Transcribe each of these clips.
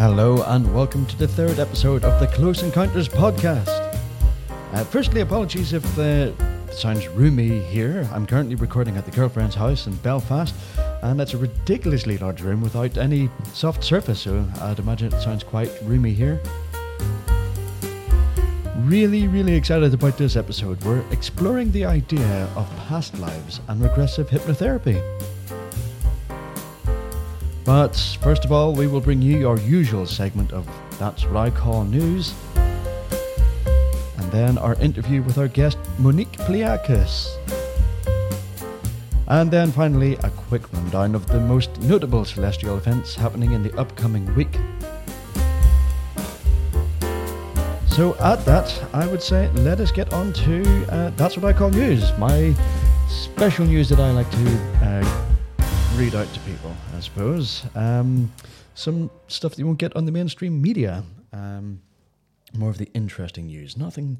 Hello, and welcome to the third episode of the Close Encounters podcast. Uh, firstly, apologies if uh, it sounds roomy here. I'm currently recording at the girlfriend's house in Belfast, and it's a ridiculously large room without any soft surface, so I'd imagine it sounds quite roomy here. Really, really excited about this episode. We're exploring the idea of past lives and regressive hypnotherapy. But first of all, we will bring you our usual segment of That's What I Call News. And then our interview with our guest, Monique Pliakos. And then finally, a quick rundown of the most notable celestial events happening in the upcoming week. So, at that, I would say let us get on to uh, That's What I Call News, my special news that I like to uh, read out to people, I suppose. Um, some stuff that you won't get on the mainstream media. Um, more of the interesting news. Nothing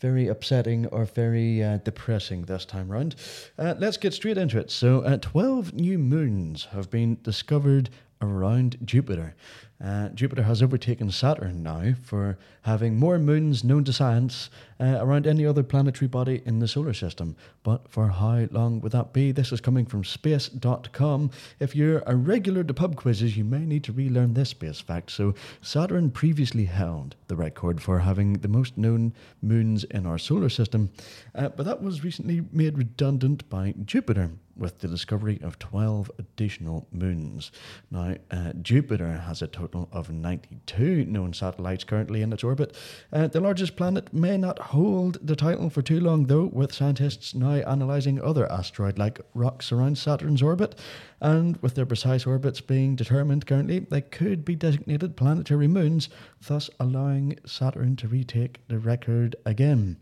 very upsetting or very uh, depressing this time round. Uh, let's get straight into it. So, uh, 12 new moons have been discovered around Jupiter. Uh, Jupiter has overtaken Saturn now for having more moons known to science uh, around any other planetary body in the solar system. But for how long would that be? This is coming from space.com. If you're a regular to pub quizzes, you may need to relearn this space fact. So, Saturn previously held the record for having the most known moons in our solar system, uh, but that was recently made redundant by Jupiter with the discovery of 12 additional moons. Now, uh, Jupiter has a total of 92 known satellites currently in its orbit. Uh, the largest planet may not hold the title for too long, though, with scientists now analysing other asteroid like rocks around Saturn's orbit. And with their precise orbits being determined currently, they could be designated planetary moons, thus allowing Saturn to retake the record again.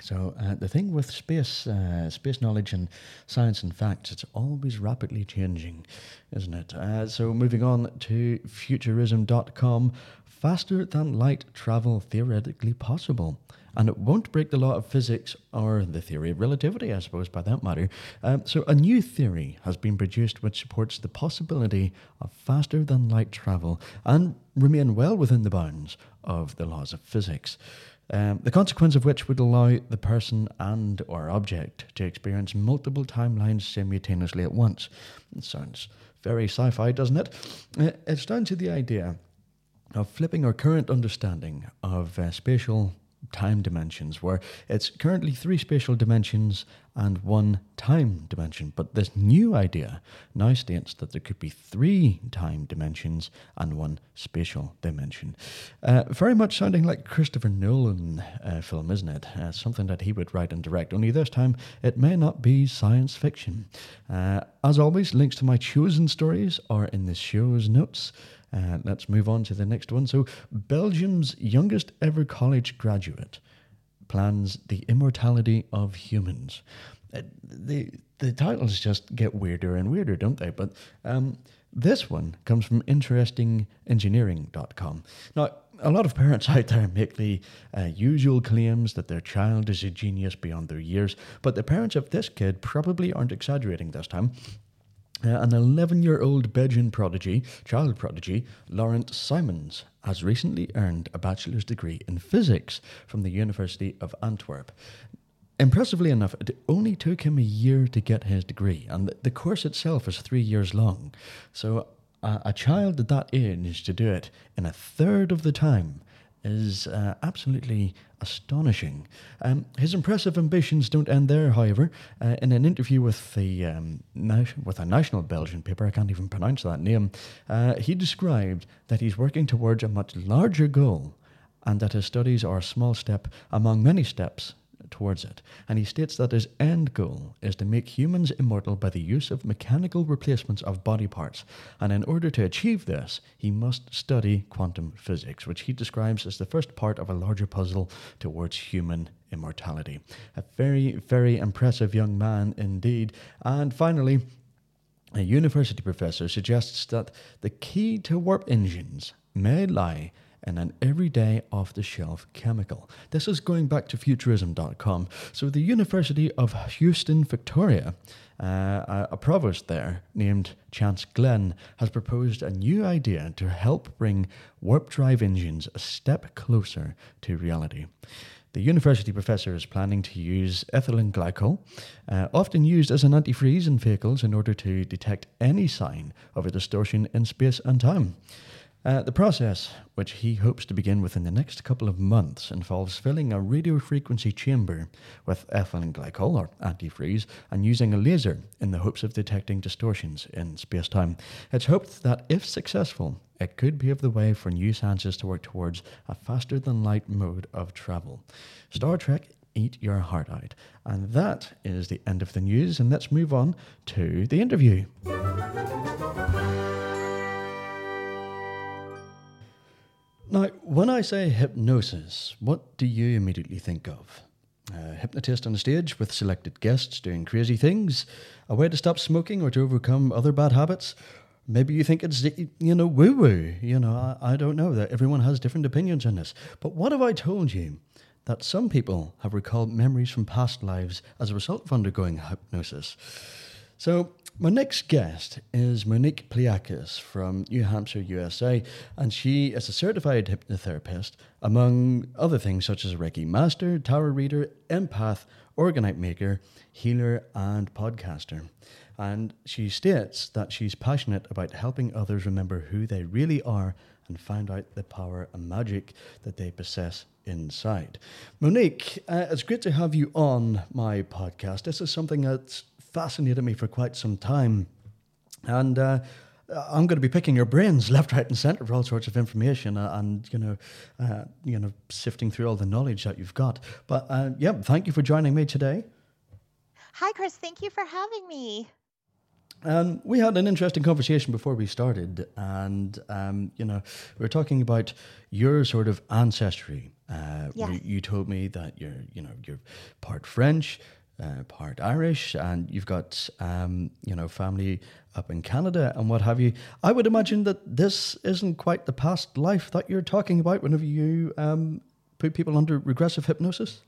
So uh, the thing with space, uh, space knowledge and science and facts, it's always rapidly changing, isn't it? Uh, so moving on to futurism.com, faster than light travel theoretically possible. And it won't break the law of physics or the theory of relativity, I suppose, by that matter. Um, so, a new theory has been produced which supports the possibility of faster than light travel and remain well within the bounds of the laws of physics. Um, the consequence of which would allow the person and or object to experience multiple timelines simultaneously at once. It sounds very sci-fi, doesn't it? Uh, it's down to the idea of flipping our current understanding of uh, spatial time dimensions, where it's currently three spatial dimensions and one time dimension. But this new idea now states that there could be three time dimensions and one spatial dimension. Uh, very much sounding like Christopher Nolan uh, film, isn't it? Uh, something that he would write and direct. Only this time, it may not be science fiction. Uh, as always, links to my chosen stories are in the show's notes. Uh, let's move on to the next one. So, Belgium's youngest ever college graduate plans the immortality of humans. Uh, the the titles just get weirder and weirder, don't they? But um, this one comes from interestingengineering.com. Now, a lot of parents out there make the uh, usual claims that their child is a genius beyond their years, but the parents of this kid probably aren't exaggerating this time. Uh, an 11 year old Belgian prodigy, child prodigy, Laurent Simons, has recently earned a bachelor's degree in physics from the University of Antwerp. Impressively enough, it only took him a year to get his degree, and the course itself is three years long. So, uh, a child at that age to do it in a third of the time is uh, absolutely astonishing. Um, his impressive ambitions don't end there, however. Uh, in an interview with the um, with a national Belgian paper, I can't even pronounce that name, uh, he described that he's working towards a much larger goal, and that his studies are a small step among many steps towards it. And he states that his end goal is to make humans immortal by the use of mechanical replacements of body parts. And in order to achieve this, he must study quantum physics, which he describes as the first part of a larger puzzle towards human immortality. A very, very impressive young man indeed. And finally, a university professor suggests that the key to warp engines may lie in an everyday off the shelf chemical. This is going back to futurism.com. So, the University of Houston, Victoria, uh, a provost there named Chance Glenn has proposed a new idea to help bring warp drive engines a step closer to reality. The university professor is planning to use ethylene glycol, uh, often used as an antifreeze in vehicles, in order to detect any sign of a distortion in space and time. Uh, the process, which he hopes to begin within the next couple of months, involves filling a radio frequency chamber with ethylene glycol or antifreeze and using a laser in the hopes of detecting distortions in space time. It's hoped that if successful, it could pave the way for new sciences to work towards a faster than light mode of travel. Star Trek eat your heart out. And that is the end of the news, and let's move on to the interview. Now, when I say hypnosis, what do you immediately think of? A hypnotist on stage with selected guests doing crazy things? A way to stop smoking or to overcome other bad habits? Maybe you think it's, you know, woo woo. You know, I, I don't know that everyone has different opinions on this. But what have I told you? That some people have recalled memories from past lives as a result of undergoing hypnosis. So, my next guest is Monique Pliakos from New Hampshire, USA, and she is a certified hypnotherapist, among other things such as a Reiki master, tarot reader, empath, orgonite maker, healer, and podcaster. And she states that she's passionate about helping others remember who they really are and find out the power and magic that they possess inside. Monique, uh, it's great to have you on my podcast. This is something that's fascinated me for quite some time. And uh, I'm going to be picking your brains left, right, and centre for all sorts of information, uh, and you know, uh, you know, sifting through all the knowledge that you've got. But uh, yeah, thank you for joining me today. Hi, Chris. Thank you for having me. Um, we had an interesting conversation before we started, and um, you know, we were talking about your sort of ancestry. Uh, yes. you, you told me that you're, you know, you're part French, uh, part Irish, and you've got um, you know family up in Canada and what have you. I would imagine that this isn't quite the past life that you're talking about whenever you um, put people under regressive hypnosis.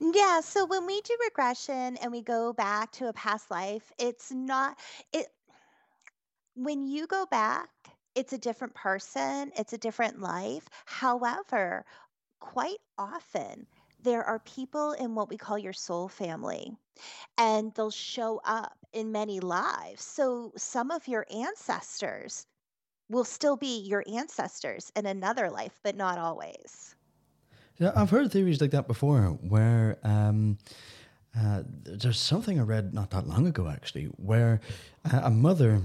Yeah, so when we do regression and we go back to a past life, it's not it when you go back, it's a different person, it's a different life. However, quite often there are people in what we call your soul family, and they'll show up in many lives. So some of your ancestors will still be your ancestors in another life, but not always. Yeah, I've heard theories like that before, where um, uh, there's something I read not that long ago, actually, where uh, a mother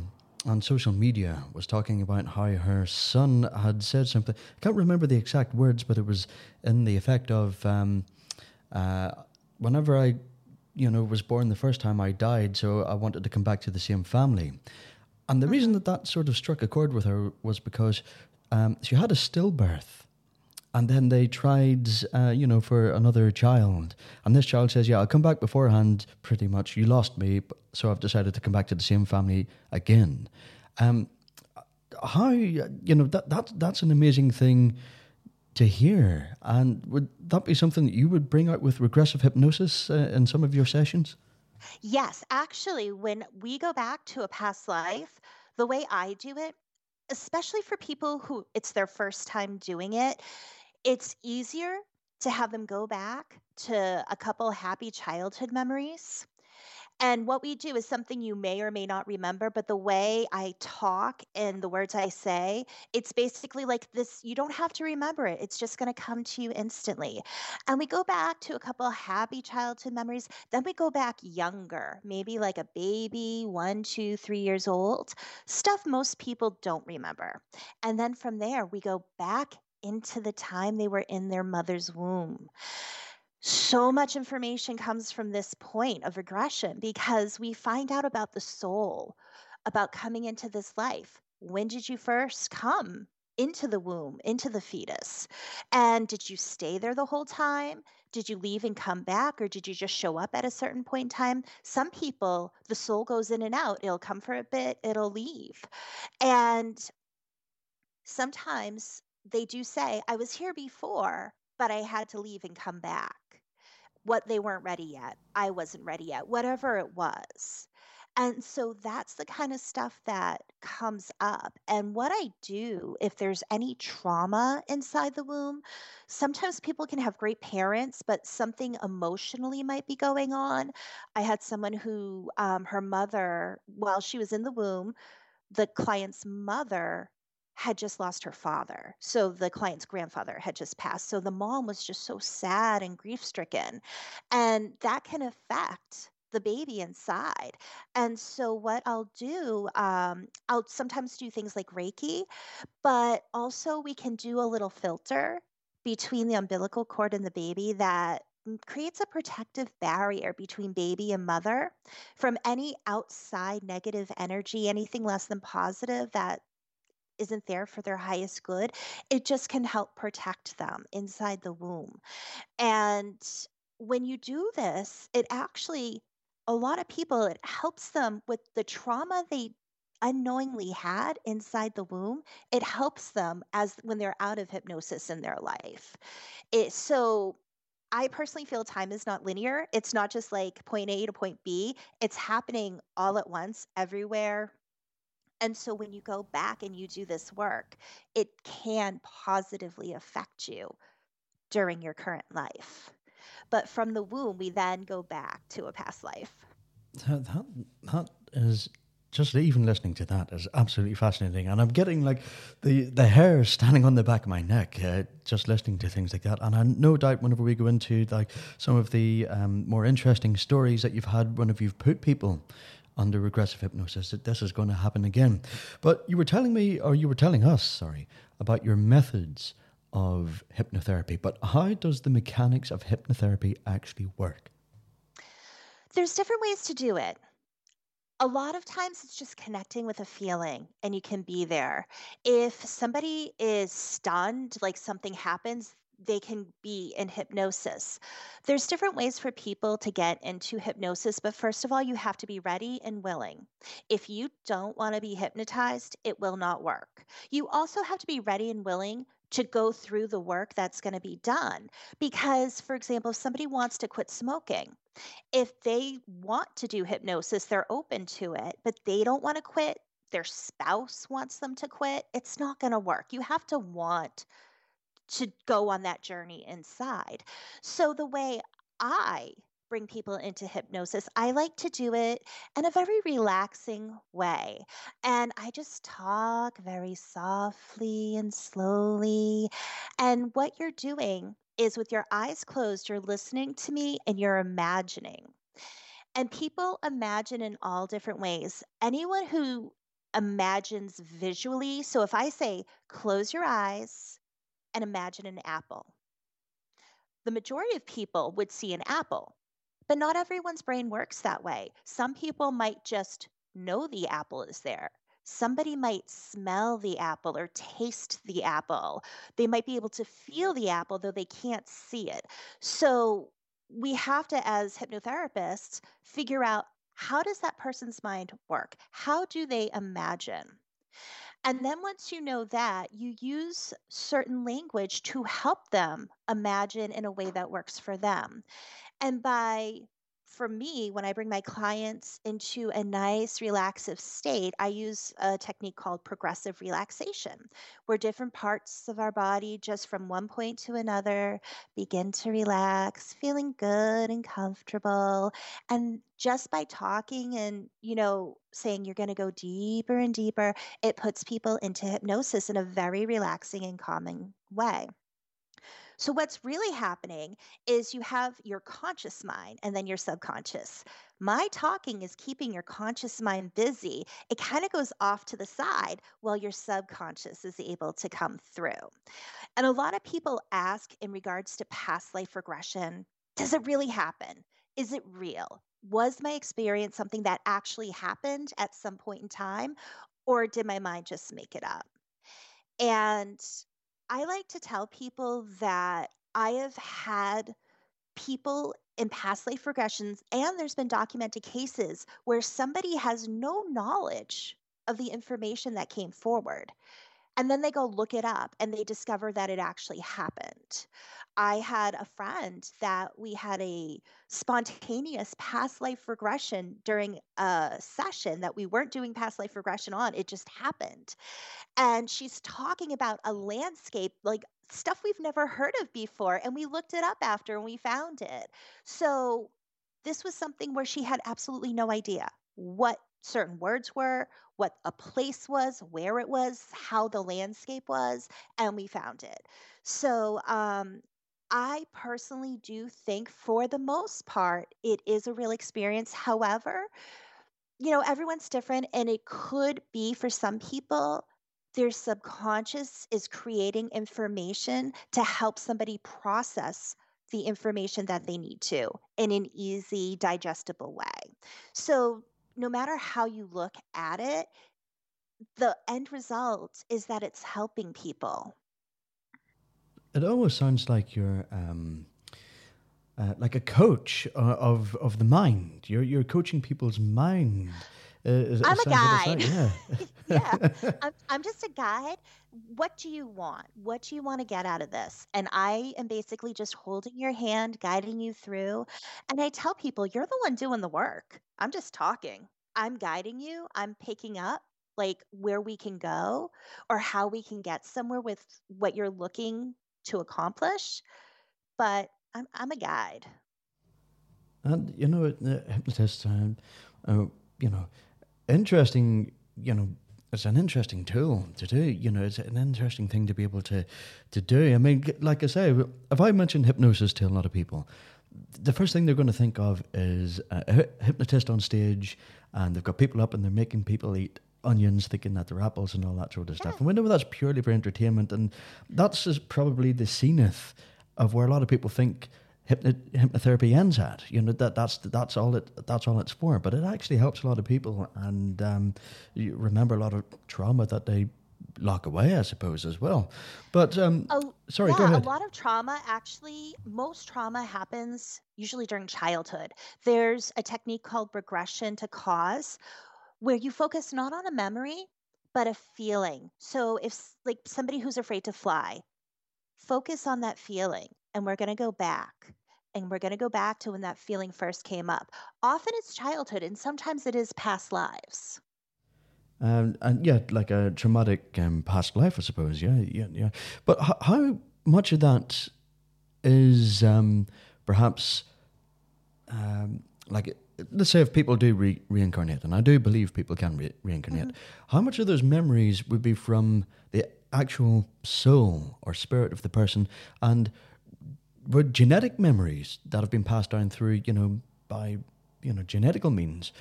on social media was talking about how her son had said something. I can't remember the exact words, but it was in the effect of, um, uh, "Whenever I, you know, was born the first time, I died, so I wanted to come back to the same family." And the reason that that sort of struck a chord with her was because um, she had a stillbirth. And then they tried, uh, you know, for another child. And this child says, Yeah, I'll come back beforehand, pretty much. You lost me, so I've decided to come back to the same family again. Um, how, you know, that, that that's an amazing thing to hear. And would that be something that you would bring out with regressive hypnosis uh, in some of your sessions? Yes, actually, when we go back to a past life, the way I do it, especially for people who it's their first time doing it, it's easier to have them go back to a couple happy childhood memories. And what we do is something you may or may not remember, but the way I talk and the words I say, it's basically like this you don't have to remember it. It's just going to come to you instantly. And we go back to a couple happy childhood memories. Then we go back younger, maybe like a baby, one, two, three years old, stuff most people don't remember. And then from there, we go back into the time they were in their mother's womb. So much information comes from this point of regression because we find out about the soul, about coming into this life. When did you first come into the womb, into the fetus? And did you stay there the whole time? Did you leave and come back, or did you just show up at a certain point in time? Some people, the soul goes in and out. It'll come for a bit, it'll leave. And sometimes they do say, I was here before, but I had to leave and come back. What they weren't ready yet. I wasn't ready yet, whatever it was. And so that's the kind of stuff that comes up. And what I do, if there's any trauma inside the womb, sometimes people can have great parents, but something emotionally might be going on. I had someone who, um, her mother, while she was in the womb, the client's mother had just lost her father. So the client's grandfather had just passed. So the mom was just so sad and grief stricken. And that can affect the baby inside. And so, what I'll do, um, I'll sometimes do things like Reiki, but also we can do a little filter between the umbilical cord and the baby that creates a protective barrier between baby and mother from any outside negative energy, anything less than positive that isn't there for their highest good. It just can help protect them inside the womb. And when you do this, it actually, a lot of people, it helps them with the trauma they unknowingly had inside the womb it helps them as when they're out of hypnosis in their life it so I personally feel time is not linear. It's not just like point A to point B. It's happening all at once, everywhere. And so when you go back and you do this work, it can positively affect you during your current life. But from the womb, we then go back to a past life. That, that, that is just even listening to that is absolutely fascinating, and I'm getting like the the hair standing on the back of my neck uh, just listening to things like that. And I no doubt whenever we go into like some of the um, more interesting stories that you've had whenever you've put people under regressive hypnosis, that this is going to happen again. But you were telling me, or you were telling us, sorry, about your methods of hypnotherapy. But how does the mechanics of hypnotherapy actually work? There's different ways to do it a lot of times it's just connecting with a feeling and you can be there. If somebody is stunned, like something happens, they can be in hypnosis. There's different ways for people to get into hypnosis, but first of all, you have to be ready and willing. If you don't want to be hypnotized, it will not work. You also have to be ready and willing to go through the work that's going to be done. Because, for example, if somebody wants to quit smoking, if they want to do hypnosis, they're open to it, but they don't want to quit, their spouse wants them to quit, it's not going to work. You have to want to go on that journey inside. So, the way I bring people into hypnosis, I like to do it in a very relaxing way. And I just talk very softly and slowly. And what you're doing is with your eyes closed, you're listening to me and you're imagining. And people imagine in all different ways. Anyone who imagines visually, so if I say, close your eyes and imagine an apple, the majority of people would see an apple. But not everyone's brain works that way. Some people might just know the apple is there. Somebody might smell the apple or taste the apple. They might be able to feel the apple, though they can't see it. So we have to, as hypnotherapists, figure out how does that person's mind work? How do they imagine? And then once you know that, you use certain language to help them imagine in a way that works for them. And by for me, when I bring my clients into a nice, relaxive state, I use a technique called progressive relaxation, where different parts of our body, just from one point to another, begin to relax, feeling good and comfortable. And just by talking and, you know, saying you're going to go deeper and deeper, it puts people into hypnosis in a very relaxing and calming way. So, what's really happening is you have your conscious mind and then your subconscious. My talking is keeping your conscious mind busy. It kind of goes off to the side while your subconscious is able to come through. And a lot of people ask in regards to past life regression does it really happen? Is it real? Was my experience something that actually happened at some point in time? Or did my mind just make it up? And I like to tell people that I have had people in past life regressions, and there's been documented cases where somebody has no knowledge of the information that came forward. And then they go look it up and they discover that it actually happened. I had a friend that we had a spontaneous past life regression during a session that we weren't doing past life regression on. It just happened. And she's talking about a landscape, like stuff we've never heard of before. And we looked it up after and we found it. So this was something where she had absolutely no idea what certain words were, what a place was, where it was, how the landscape was, and we found it. So, um, I personally do think, for the most part, it is a real experience. However, you know, everyone's different, and it could be for some people, their subconscious is creating information to help somebody process the information that they need to in an easy, digestible way. So, no matter how you look at it, the end result is that it's helping people. It almost sounds like you're um, uh, like a coach uh, of of the mind. You're you're coaching people's mind. Uh, I'm a guide. Yeah, yeah. I'm, I'm just a guide. What do you want? What do you want to get out of this? And I am basically just holding your hand, guiding you through. And I tell people, you're the one doing the work. I'm just talking. I'm guiding you. I'm picking up like where we can go or how we can get somewhere with what you're looking to accomplish. But I'm I'm a guide. And you know, the hypnotist, uh, uh, you know, interesting. You know, it's an interesting tool to do. You know, it's an interesting thing to be able to to do. I mean, like I say, if I mention hypnosis to a lot of people, the first thing they're going to think of is a hypnotist on stage, and they've got people up and they're making people eat onions, thinking that they're apples and all that sort of stuff. Hmm. And we know that's purely for entertainment, and that's is probably the zenith of where a lot of people think hypno- hypnotherapy ends at. You know that that's that's all it that's all it's for. But it actually helps a lot of people, and um, you remember a lot of trauma that they lock away, I suppose, as well. But um, oh, sorry, yeah, go ahead. A lot of trauma, actually, most trauma happens usually during childhood. There's a technique called regression to cause, where you focus not on a memory but a feeling. So if like somebody who's afraid to fly, focus on that feeling and we're going to go back and we're going to go back to when that feeling first came up. Often it's childhood and sometimes it is past lives. Um, and yeah, like a traumatic um, past life, I suppose. Yeah, yeah, yeah. But h- how much of that is um, perhaps um, like let's say if people do re- reincarnate, and I do believe people can re- reincarnate, mm-hmm. how much of those memories would be from the actual soul or spirit of the person, and would genetic memories that have been passed down through, you know, by you know genetical means,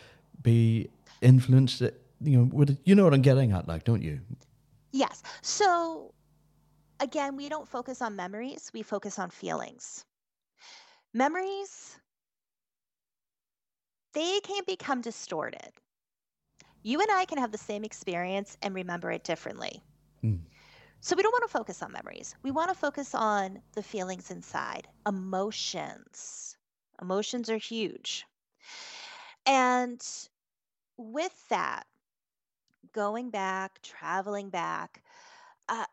be influenced? You know, it, you know what I'm getting at, like, don't you? Yes. So again, we don't focus on memories; we focus on feelings. Memories they can become distorted. You and I can have the same experience and remember it differently. Mm. So we don't want to focus on memories. We want to focus on the feelings inside, emotions. Emotions are huge. And with that, going back, traveling back, uh,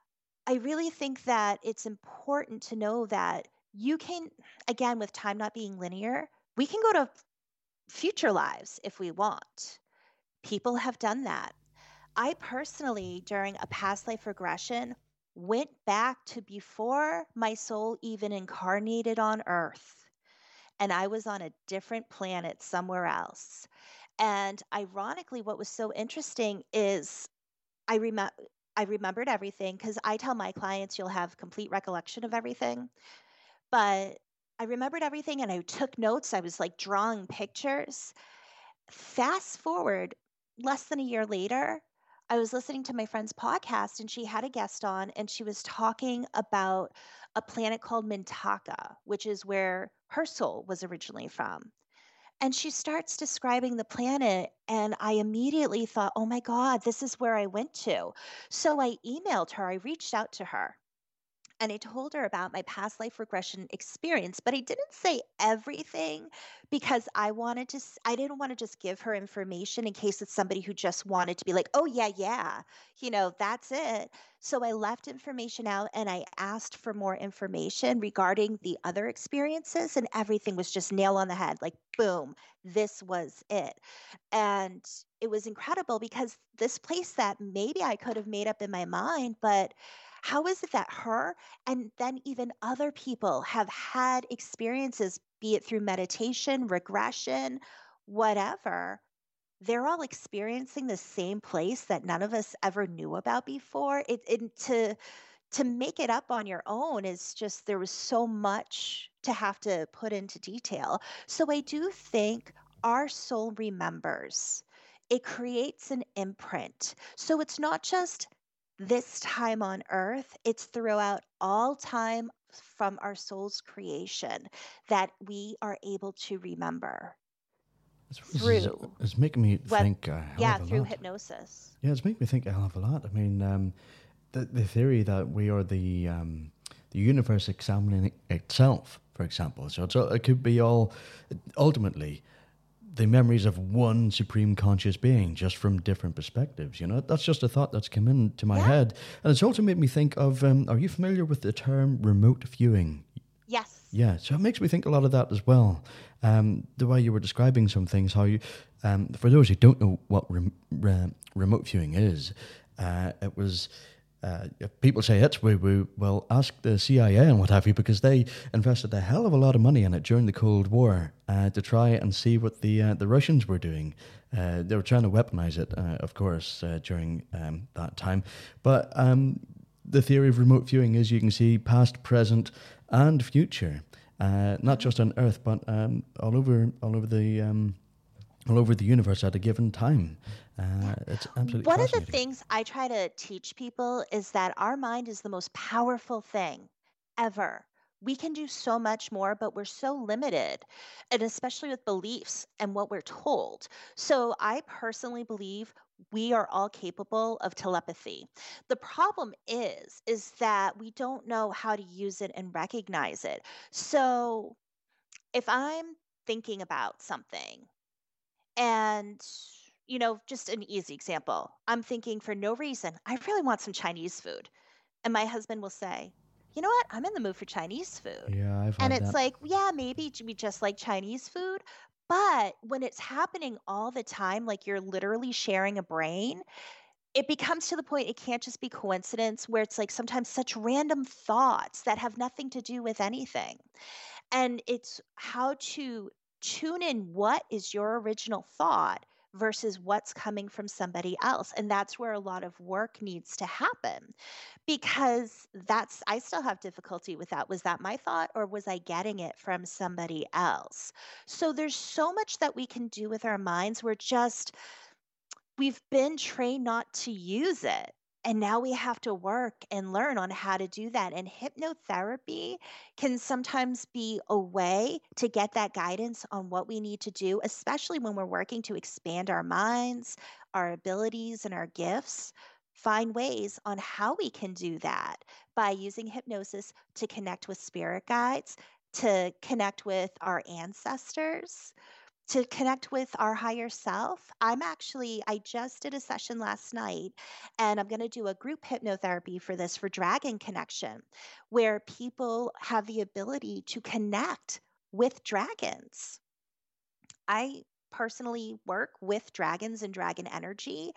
I really think that it's important to know that you can, again, with time not being linear, we can go to future lives if we want. People have done that. I personally, during a past life regression, went back to before my soul even incarnated on Earth. And I was on a different planet somewhere else. And ironically, what was so interesting is I remember. I remembered everything because I tell my clients you'll have complete recollection of everything. But I remembered everything and I took notes. I was like drawing pictures. Fast forward less than a year later, I was listening to my friend's podcast and she had a guest on and she was talking about a planet called Mintaka, which is where her soul was originally from. And she starts describing the planet, and I immediately thought, oh my God, this is where I went to. So I emailed her, I reached out to her, and I told her about my past life regression experience, but I didn't say everything because I wanted to, I didn't want to just give her information in case it's somebody who just wanted to be like, oh, yeah, yeah, you know, that's it. So I left information out and I asked for more information regarding the other experiences, and everything was just nail on the head like, boom, this was it. And it was incredible because this place that maybe I could have made up in my mind, but how is it that her and then even other people have had experiences, be it through meditation, regression, whatever? They're all experiencing the same place that none of us ever knew about before. It, it to to make it up on your own is just there was so much to have to put into detail. So I do think our soul remembers. It creates an imprint. So it's not just this time on earth, it's throughout all time from our soul's creation that we are able to remember it's, through it's making me think hell yeah, through lot. hypnosis. Yeah, it's making me think a hell of a lot. I mean, um, the the theory that we are the um, the universe examining itself, for example. So it's, it could be all ultimately the memories of one supreme conscious being, just from different perspectives. You know, that's just a thought that's come into my Yeah. head, and it's also made me think of. Um, are you familiar with the term remote viewing? Yes. Yeah, so it makes me think a lot of that as well. Um, the way you were describing some things, how you, um, for those who don't know what rem- re- remote viewing is, uh, it was. Uh, if people say it's woo woo, well, ask the CIA and what have you, because they invested a hell of a lot of money in it during the Cold War uh, to try and see what the uh, the Russians were doing. Uh, they were trying to weaponize it, uh, of course, uh, during um, that time. But um, the theory of remote viewing is you can see past, present, and future, not just on Earth, but um, all over all over the um, all over the universe at a given time. Uh, it's absolutely One of the things I try to teach people is that our mind is the most powerful thing ever. We can do so much more, but we're so limited, and especially with beliefs and what we're told. So, I personally believe we are all capable of telepathy. The problem is is that we don't know how to use it and recognize it. So, if I'm thinking about something and, you know, just an easy example. I'm thinking for no reason, I really want some Chinese food. And my husband will say, you know what? I'm in the mood for Chinese food. Yeah, I've And it's that. like, yeah, maybe we just like Chinese food. But when it's happening all the time, like you're literally sharing a brain, it becomes to the point it can't just be coincidence where it's like sometimes such random thoughts that have nothing to do with anything. And it's how to tune in what is your original thought versus what's coming from somebody else. And that's where a lot of work needs to happen because that's, I still have difficulty with that. Was that my thought or was I getting it from somebody else? So there's so much that we can do with our minds. We're just, we've been trained not to use it. And now we have to work and learn on how to do that. And hypnotherapy can sometimes be a way to get that guidance on what we need to do, especially when we're working to expand our minds, our abilities, and our gifts. Find ways on how we can do that by using hypnosis to connect with spirit guides, to connect with our ancestors to connect with our higher self. I'm actually, I just did a session last night and I'm going to do a group hypnotherapy for this for Dragon Connection, where people have the ability to connect with dragons. I personally work with dragons and dragon energy.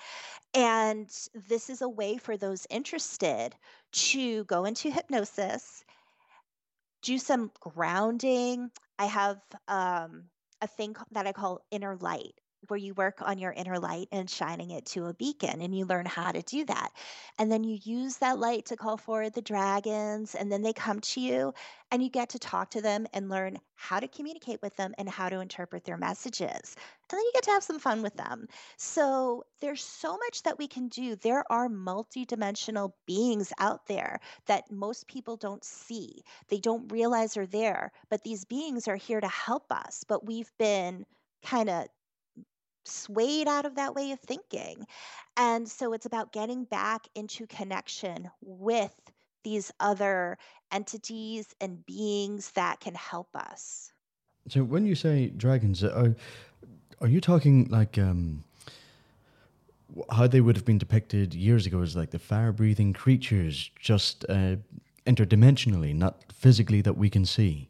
And this is a way for those interested to go into hypnosis do some grounding. I have um, a thing that I call inner light, where you work on your inner light and shining it to a beacon, and you learn how to do that. And then you use that light to call forward the dragons, and then they come to you, and you get to talk to them and learn how to communicate with them and how to interpret their messages. And then you get to have some fun with them. So there's so much that we can do. There are multidimensional beings out there that most people don't see they don't realize are there. But these beings are here to help us. But we've been kind of swayed out of that way of thinking. And so it's about getting back into connection with these other entities and beings that can help us. So when you say dragons, are are you talking like um, how they would have been depicted years ago as like the fire-breathing creatures, just uh, interdimensionally, not physically that we can see?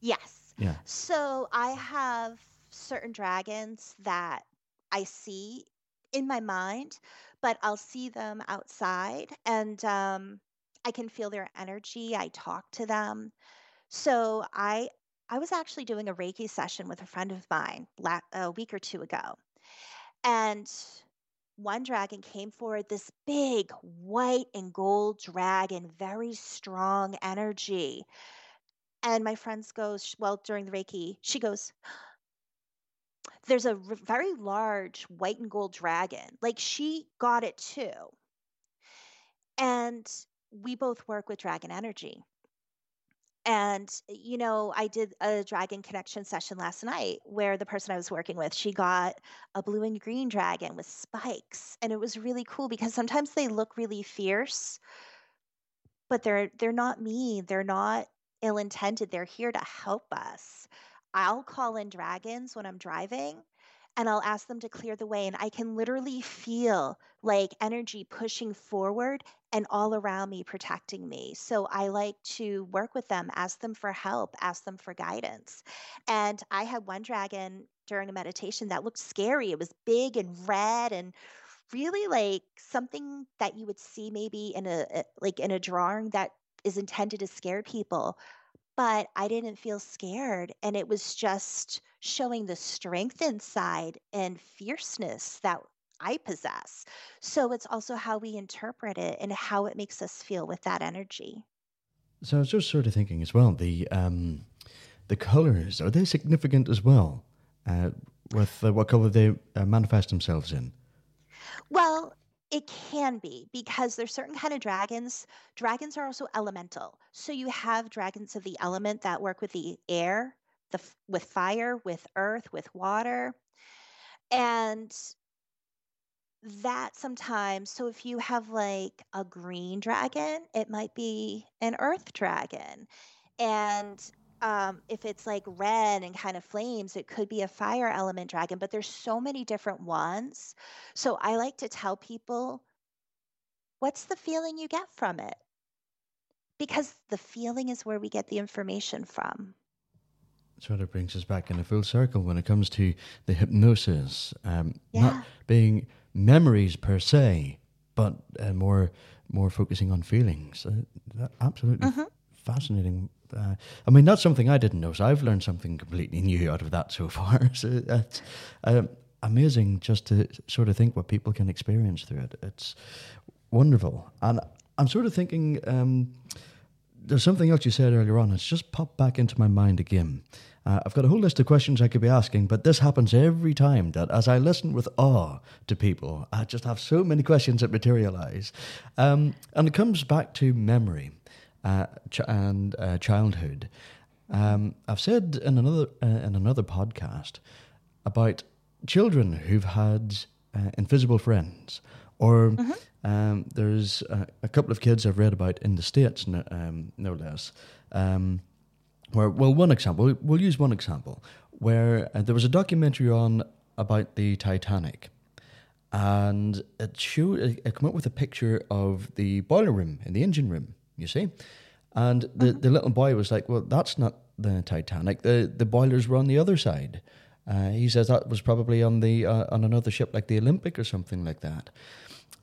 Yes. Yeah. So I have certain dragons that I see in my mind, but I'll see them outside and um, I can feel their energy. I talk to them. So I I was actually doing a Reiki session with a friend of mine la- a week or two ago. And one dragon came forward, this big white and gold dragon, very strong energy. And my friend goes, well, during the Reiki, she goes, there's a r- very large white and gold dragon. Like she got it too. And we both work with dragon energy. And, you know, I did a dragon connection session last night where the person I was working with, she got a blue and green dragon with spikes. And it was really cool because sometimes they look really fierce, but they're they're not mean. They're not ill-intended. They're here to help us. I'll call in dragons when I'm driving and I'll ask them to clear the way. And I can literally feel like energy pushing forward and all around me protecting me. So I like to work with them, ask them for help, ask them for guidance. And I had one dragon during a meditation that looked scary. It was big and red and really like something that you would see maybe in a a- like in a drawing that is intended to scare people but I didn't feel scared. And it was just showing the strength inside and fierceness that I possess. So it's also how we interpret it and how it makes us feel with that energy. So I was just sort of thinking as well. The um, the colors are they significant as well? Uh, with uh, what color they uh, manifest themselves in? Well, it can be because there's certain kind of dragons. Dragons are also elemental. So you have dragons of the element that work with the air, the with fire, with earth, with water. And that sometimes, so if you have like a green dragon, it might be an earth dragon. And um, if it's like red and kind of flames, it could be a fire element dragon, but there's so many different ones. So I like to tell people, what's the feeling you get from it? Because the feeling is where we get the information from. Sort of brings us back in a full circle when it comes to the hypnosis, um, Yeah. not being memories per se, but uh, more more focusing on feelings. Uh, absolutely Mhm. Fascinating. Uh, I mean, that's something I didn't know. So I've learned something completely new out of that so far. So that's um, amazing just to sort of think what people can experience through it. It's wonderful, and I'm sort of thinking. Um, there's something else you said earlier on. It's just popped back into my mind again. Uh, I've got a whole list of questions I could be asking, but this happens every time that as I listen with awe to people, I just have so many questions that materialize. Um, and it comes back to memory uh, ch- and uh, childhood. Um, I've said in another uh, in another podcast about children who've had uh, invisible friends, or um, there's a, a couple of kids I've read about in the states, no, um, no less. Um, where, well, one example, we'll use one example where uh, there was a documentary on about the Titanic, and it showed it, it came up with a picture of the boiler room in the engine room. You see, and the the little boy was like, "Well, that's not the Titanic. The the boilers were on the other side." Uh, he says that was probably on the uh, on another ship like the Olympic or something like that.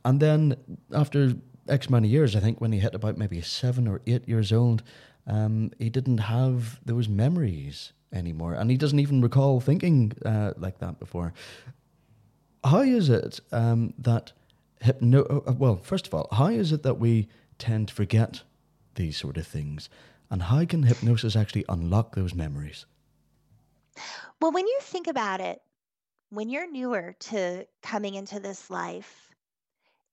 And then after X many years, I think when he hit about maybe seven or eight years old, um, he didn't have those memories anymore, and he doesn't even recall thinking uh, like that before. How is it um, that hypno? uh, Well, first of all, how is it that we tend to forget these sort of things, and how can hypnosis actually unlock those memories? Well, when you think about it, when you're newer to coming into this life,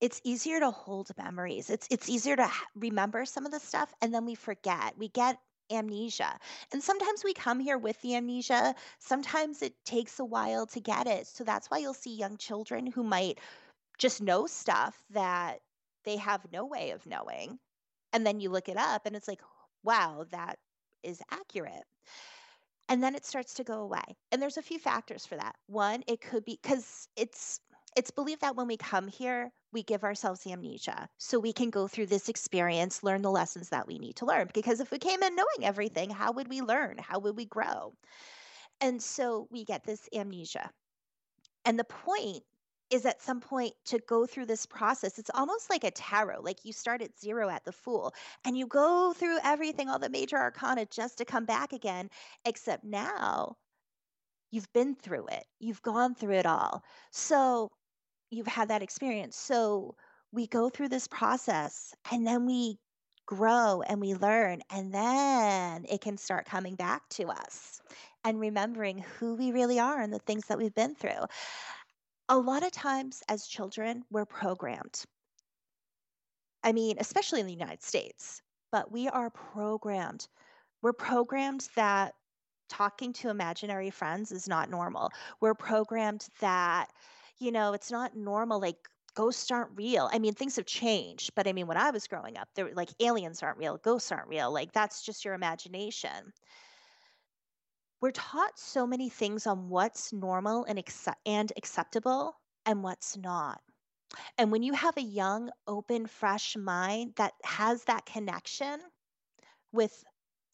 it's easier to hold memories. It's it's easier to remember some of the stuff and then we forget. We get amnesia. And sometimes we come here with the amnesia. Sometimes it takes a while to get it. So that's why you'll see young children who might just know stuff that they have no way of knowing. And then you look it up and it's like, wow, that is accurate. And then it starts to go away. And there's a few factors for that. One, it could be because it's it's believed that when we come here, we give ourselves amnesia so we can go through this experience, learn the lessons that we need to learn. Because if we came in knowing everything, how would we learn? How would we grow? And so we get this amnesia. And the point is at some point to go through this process. It's almost like a tarot, like you start at zero at the Fool and you go through everything, all the major arcana, just to come back again. Except now you've been through it, you've gone through it all. So you've had that experience. So we go through this process and then we grow and we learn, and then it can start coming back to us and remembering who we really are and the things that we've been through a lot of times as children, we're programmed. I mean, especially in the United States, but we are programmed. We're programmed that talking to imaginary friends is not normal. We're programmed that, you know, it's not normal. Like ghosts aren't real. I mean, things have changed, but I mean, when I was growing up, there like aliens aren't real, ghosts aren't real. Like that's just your imagination we're taught so many things on what's normal and accept- and acceptable and what's not. And when you have a young, open, fresh mind that has that connection with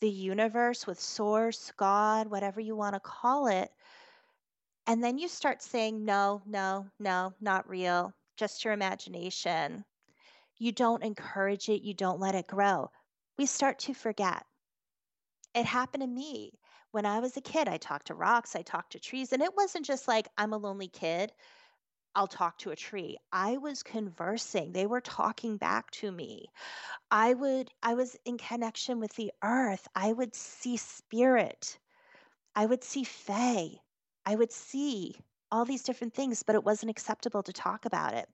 the universe, with source, God, whatever you want to call it, and then you start saying, no, no, no, not real, just your imagination. You don't encourage it, you don't let it grow. We start to forget. It happened to me when I was a kid, I talked to rocks, I talked to trees, and it wasn't just like, I'm a lonely kid. I'll talk to a tree. I was conversing. They were talking back to me. I would I was in connection with the earth. I would see spirit. I would see fae. I would see all these different things, but it wasn't acceptable to talk about it.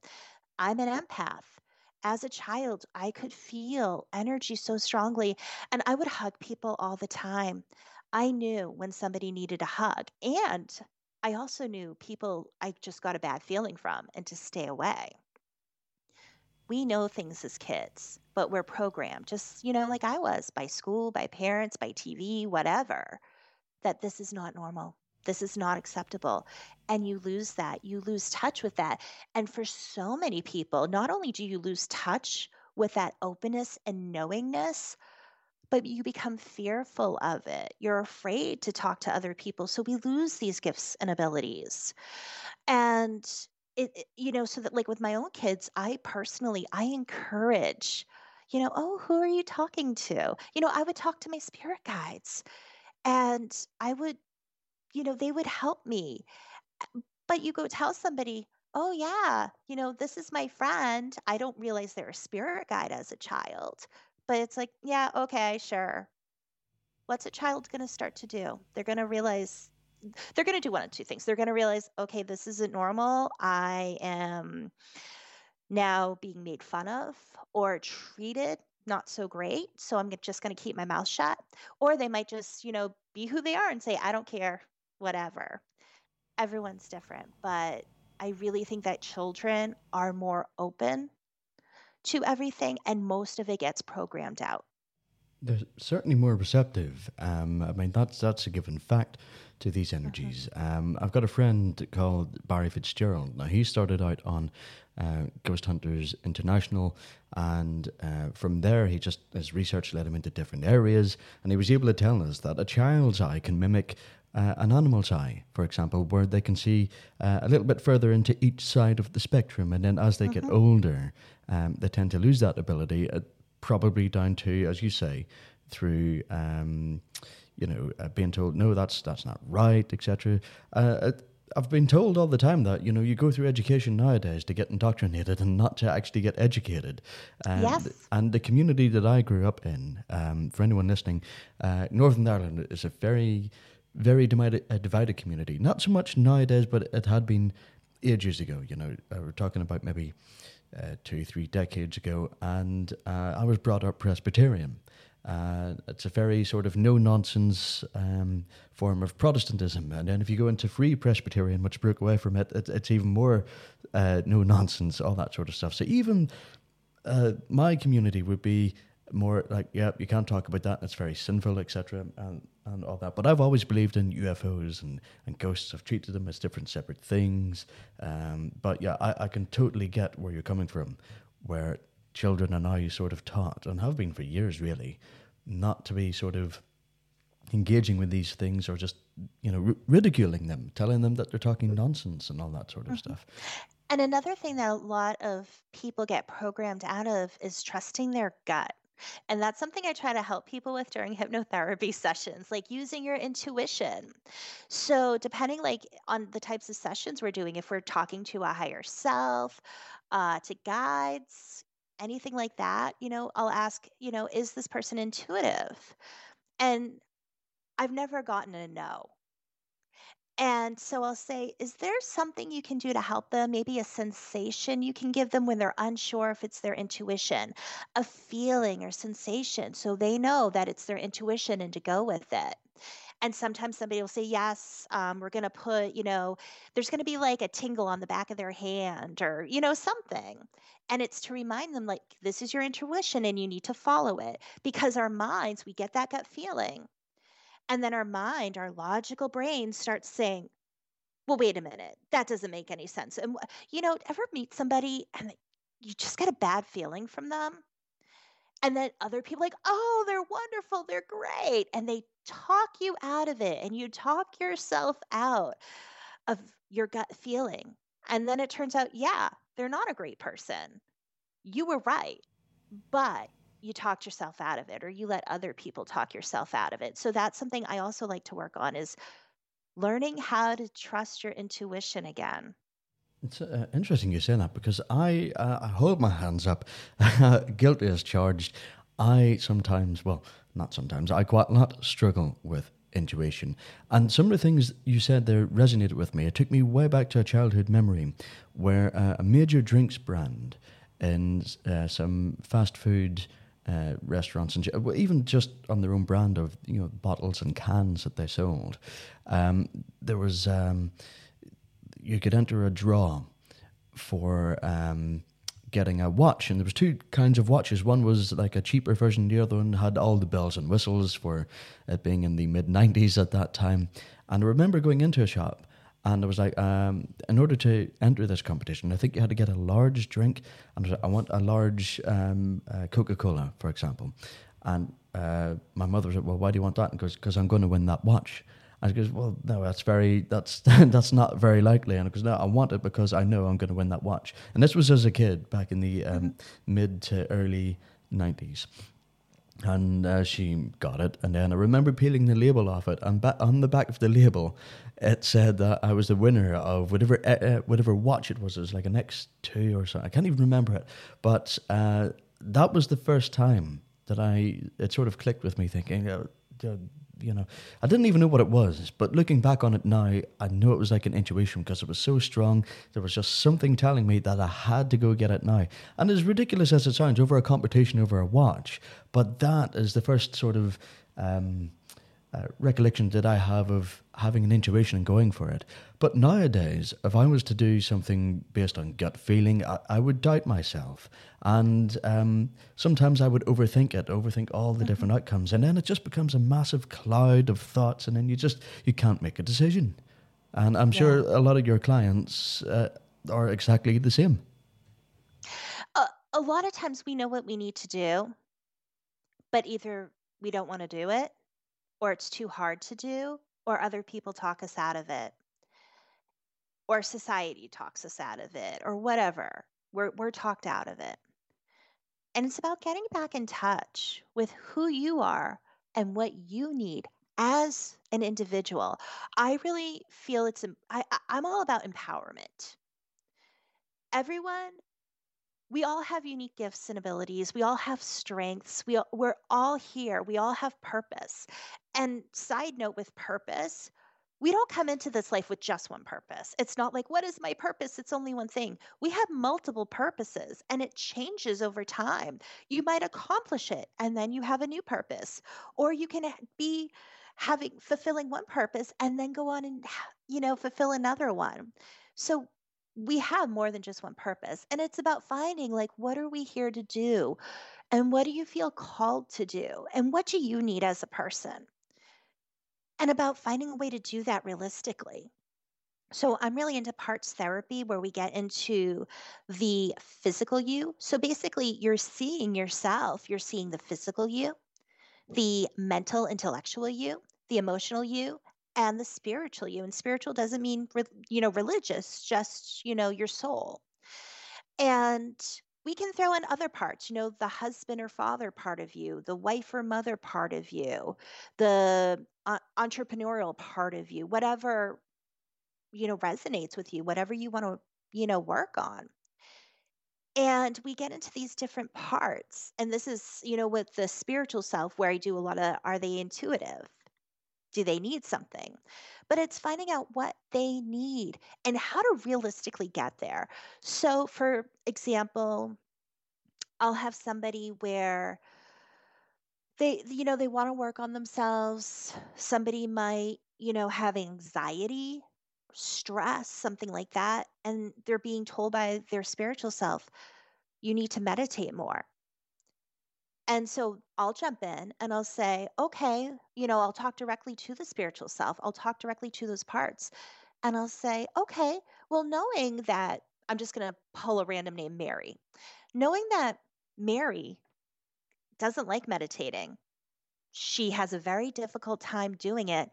I'm an empath. As a child, I could feel energy so strongly, and I would hug people all the time. I knew when somebody needed a hug. And I also knew people I just got a bad feeling from and to stay away. We know things as kids, but we're programmed, just, you know, like I was by school, by parents, by TV, whatever, that this is not normal. This is not acceptable. And you lose that. You lose touch with that. And for so many people, not only do you lose touch with that openness and knowingness, but you become fearful of it. You're afraid to talk to other people. So we lose these gifts and abilities. And it, it, you know, so that like with my own kids, I personally, I encourage, you know, oh, who are you talking to? You know, I would talk to my spirit guides and I would, you know, they would help me. But you go tell somebody, oh, yeah, you know, this is my friend. I don't realize they're a spirit guide as a child but it's like, yeah, okay, sure. What's a child going to start to do? They're going to realize they're going to do one of two things. They're going to realize, okay, this isn't normal. I am now being made fun of or treated not so great. So I'm just going to keep my mouth shut. Or they might just, you know, be who they are and say, I don't care, whatever. Everyone's different. But I really think that children are more open to everything, and most of it gets programmed out. They're certainly more receptive. Um, I mean, that's that's a given fact to these mm-hmm. energies. Um, I've got a friend called Barry Fitzgerald. Now he started out on uh, Ghost Hunters International, and uh, from there he just his research led him into different areas, and he was able to tell us that a child's eye can mimic uh, an animal's eye, for example, where they can see uh, a little bit further into each side of the spectrum. And then as they get mm-hmm. older, um, they tend to lose that ability, uh, probably down to, as you say, through. Um, you know, uh, being told no, that's that's not right, etc. Uh, uh, I've been told all the time that you know you go through education nowadays to get indoctrinated and not to actually get educated. And, yes. And the community that I grew up in, um, for anyone listening, uh, Northern Ireland is a very very divided, a divided community. Not so much nowadays, but it had been ages ago. You know, uh, we're talking about maybe uh, two, three decades ago, and uh, I was brought up Presbyterian. Uh, it's a very sort of no nonsense um, form of Protestantism. And then if you go into Free Presbyterian, which broke away from it, it it's even more uh, no nonsense, all that sort of stuff. So even uh, my community would be more like, yeah, you can't talk about that. It's very sinful, etc., and and all that. But I've always believed in UFOs and, and ghosts. I've treated them as different, separate things. Um, but yeah, I, I can totally get where you're coming from, where children are now sort of taught and have been for years, really, not to be sort of engaging with these things or just you know r- ridiculing them, telling them that they're talking nonsense and all that sort of mm-hmm. stuff. And another thing that a lot of people get programmed out of is trusting their gut. And that's something I try to help people with during hypnotherapy sessions, like using your intuition. So, depending like on the types of sessions we're doing, if we're talking to a higher self, uh, to guides, anything like that, you know, I'll ask, you know, is this person intuitive? And I've never gotten a no. And so I'll say, is there something you can do to help them? Maybe a sensation you can give them when they're unsure if it's their intuition, a feeling or sensation, so they know that it's their intuition and to go with it. And sometimes somebody will say, Yes, um, we're going to put, you know, there's going to be like a tingle on the back of their hand or, you know, something. And it's to remind them, like, this is your intuition and you need to follow it because our minds, we get that gut feeling. And then our mind, our logical brain starts saying, well, wait a minute, that doesn't make any sense. And, you know, ever meet somebody and you just get a bad feeling from them? And then other people like, oh, they're wonderful, they're great. And they talk you out of it and you talk yourself out of your gut feeling. And then it turns out, yeah, they're not a great person. You were right. But you talked yourself out of it or you let other people talk yourself out of it. So that's something I also like to work on is learning how to trust your intuition again. It's uh, interesting you say that because I uh, I hold my hands up, guilty as charged. I sometimes, well, not sometimes, I quite a lot struggle with intuition. And some of the things you said there resonated with me. It took me way back to a childhood memory where uh, a major drinks brand in uh, some fast food uh, restaurants and even just on their own brand of you know bottles and cans that they sold. Um, there was um, you could enter a draw for um, getting a watch, and there was two kinds of watches. One was like a cheaper version. The other one had all the bells and whistles for it being in the mid '90s at that time. And I remember going into a shop and I was like, um, in order to enter this competition, I think you had to get a large drink. And I, like, I want a large um, uh, Coca Cola, for example. And uh, my mother was like, well, why do you want that? And goes, because I'm going to win that watch. And she goes, well, no, that's very, that's that's not very likely. And I goes, no, I want it because I know I'm going to win that watch. And this was as a kid back in the um, mm-hmm. mid to early 90s and uh, she got it. And then I remember peeling the label off it, and ba- on the back of the label, it said that I was the winner of whatever uh, whatever watch it was. It was like an X2 or something. I can't even remember it, but uh, that was the first time that I it sort of clicked with me, thinking, uh, you know, I didn't even know what it was, but looking back on it now, I know it was like an intuition because it was so strong. There was just something telling me that I had to go get it now. And as ridiculous as it sounds, over a competition over a watch, but that is the first sort of um, uh, recollection that I have of having an intuition and going for it. But nowadays, if I was to do something based on gut feeling, I, I would doubt myself. And um, sometimes I would overthink it, overthink all the mm-hmm. different outcomes. And then it just becomes a massive cloud of thoughts. And then you just, you can't make a decision. And I'm yeah. sure a lot of your clients uh, are exactly the same. Uh, a lot of times we know what we need to do, but either we don't want to do it or it's too hard to do, or other people talk us out of it, or society talks us out of it, or whatever. We're, we're talked out of it. And it's about getting back in touch with who you are and what you need as an individual. I really feel it's, I, I'm all about empowerment. Everyone we all have unique gifts and abilities. We all have strengths. We, we're all here. We all have purpose. And side note with purpose, we don't come into this life with just one purpose. It's not like, what is my purpose? It's only one thing. We have multiple purposes and it changes over time. You might accomplish it and then you have a new purpose, or you can be having fulfilling one purpose and then go on and, you know, fulfill another one. So we have more than just one purpose. And it's about finding like, what are we here to do? And what do you feel called to do? And what do you need as a person? And about finding a way to do that realistically. So I'm really into parts therapy where we get into the physical you. So basically, you're seeing yourself, you're seeing the physical you, the mental, intellectual you, the emotional you, and the spiritual you. And spiritual doesn't mean, you know, religious, just, you know, your soul. And we can throw in other parts, you know, the husband or father part of you, the wife or mother part of you, the uh, entrepreneurial part of you, whatever, you know, resonates with you, whatever you want to, you know, work on. And we get into these different parts. And this is, you know, with the spiritual self, where I do a lot of are they intuitive? Do they need something? But it's finding out what they need and how to realistically get there. So, for example, I'll have somebody where they, you know, they want to work on themselves. Somebody might, you know, have anxiety, stress, something like that. And they're being told by their spiritual self, you need to meditate more. And so I'll jump in and I'll say, okay, you know, I'll talk directly to the spiritual self. I'll talk directly to those parts. And I'll say, okay, well, knowing that I'm just going to pull a random name, Mary, knowing that Mary doesn't like meditating, she has a very difficult time doing it.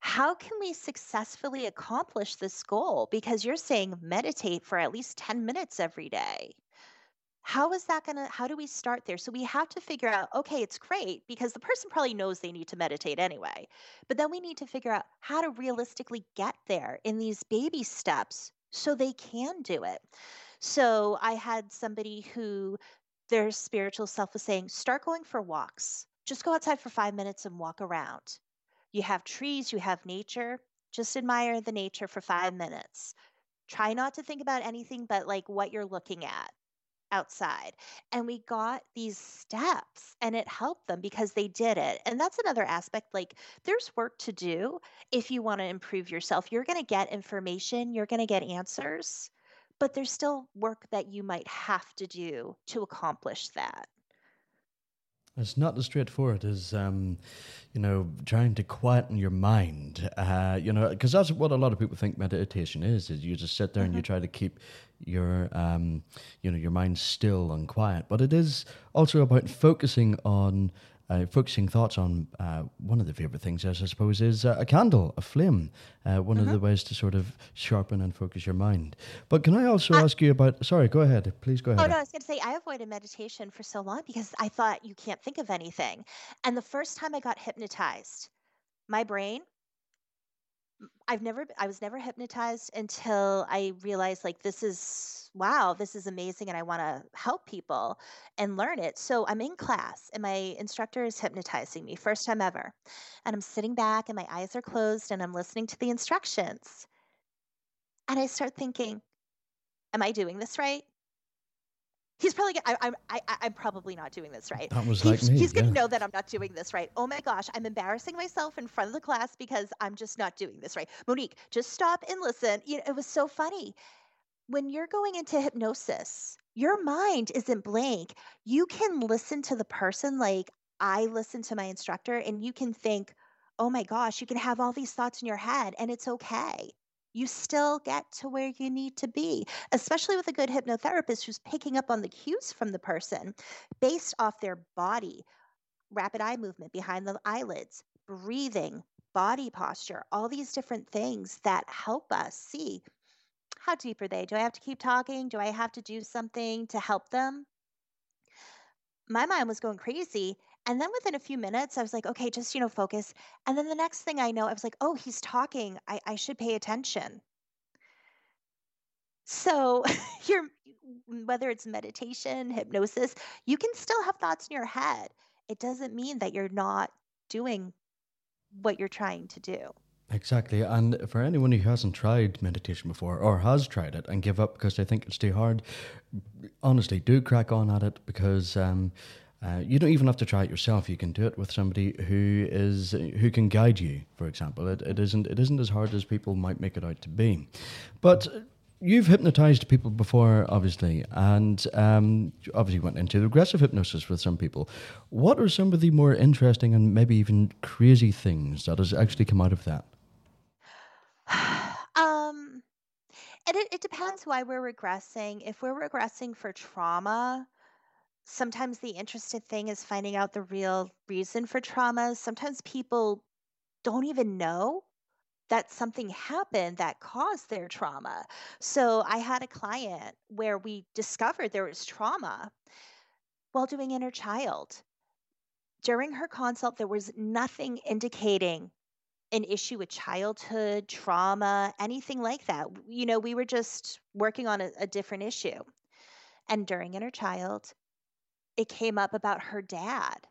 How can we successfully accomplish this goal? Because you're saying meditate for at least 10 minutes every day how is that going to how do we start there? So we have to figure out okay it's great because the person probably knows they need to meditate anyway but then we need to figure out how to realistically get there in these baby steps so they can do it. So i had somebody who their spiritual self was saying start going for walks. Just go outside for 5 minutes and walk around. You have trees you have nature. Just admire the nature for 5 minutes. Try not to think about anything but like what you're looking at outside and we got these steps and it helped them because they did it. And that's another aspect like there's work to do if you want to improve yourself. You're going to get information you're going to get answers but there's still work that you might have to do to accomplish that it's not as straightforward as, um, you know, trying to quieten your mind. Uh, you know, because that's what a lot of people think meditation is: is you just sit there mm-hmm. and you mm-hmm. try to keep your, um, you know, your mind still and quiet. But it is also about focusing on uh, focusing thoughts on uh, one of the favorite things, as I suppose, is uh, a candle, a flame. Uh, one mm-hmm. of the ways to sort of sharpen and focus your mind. But can I also ask you about? Sorry, go ahead. Please go ahead. Oh no, I was going to say I avoided meditation for so long because I thought you can't think of anything. And the first time I got hypnotized, my brain I've never I was never hypnotized until I realized like this is wow, this is amazing and I want to help people and learn it. So I'm in class and my instructor is hypnotizing me first time ever. And I'm sitting back and my eyes are closed and I'm listening to the instructions. And I start thinking, am I doing this right? He's probably I, I, I, I'm probably not doing this right. That was he's, like me. He's going to know that I'm not doing this right. Oh my gosh, I'm embarrassing myself in front of the class because I'm just not doing this right. Monique, just stop and listen. You know, it was so funny. When you're going into hypnosis, your mind isn't blank. You can listen to the person like I listen to my instructor, and you can think, oh my gosh, you can have all these thoughts in your head, and it's okay you still get to where you need to be, especially with a good hypnotherapist who's picking up on the cues from the person based off their body, rapid eye movement behind the eyelids, breathing, body posture, all these different things that help us see how deep are they? Do I have to keep talking? Do I have to do something to help them? My mind was going crazy and then within a few minutes, I was like, okay, just, you know, focus. And then the next thing I know, I was like, oh, he's talking. I, I should pay attention. So you're whether it's meditation, hypnosis, you can still have thoughts in your head. It doesn't mean that you're not doing what you're trying to do. Exactly. And for anyone who hasn't tried meditation before or has tried it and give up because they think it's too hard, honestly, do crack on at it because um, uh, you don't even have to try it yourself. You can do it with somebody who is who can guide you. For example, it, it isn't it isn't as hard as people might make it out to be. But you've hypnotized people before, obviously, and um, obviously went into regressive hypnosis with some people. What are some of the more interesting and maybe even crazy things that has actually come out of that? um, it, it depends why we're regressing. If we're regressing for trauma, sometimes the interesting thing is finding out the real reason for trauma. Sometimes people don't even know that something happened that caused their trauma. So I had a client where we discovered there was trauma while doing inner child. During her consult, there was nothing indicating an issue with childhood, trauma, anything like that. You know, we were just working on a, a different issue. And during inner child, it came up about her dad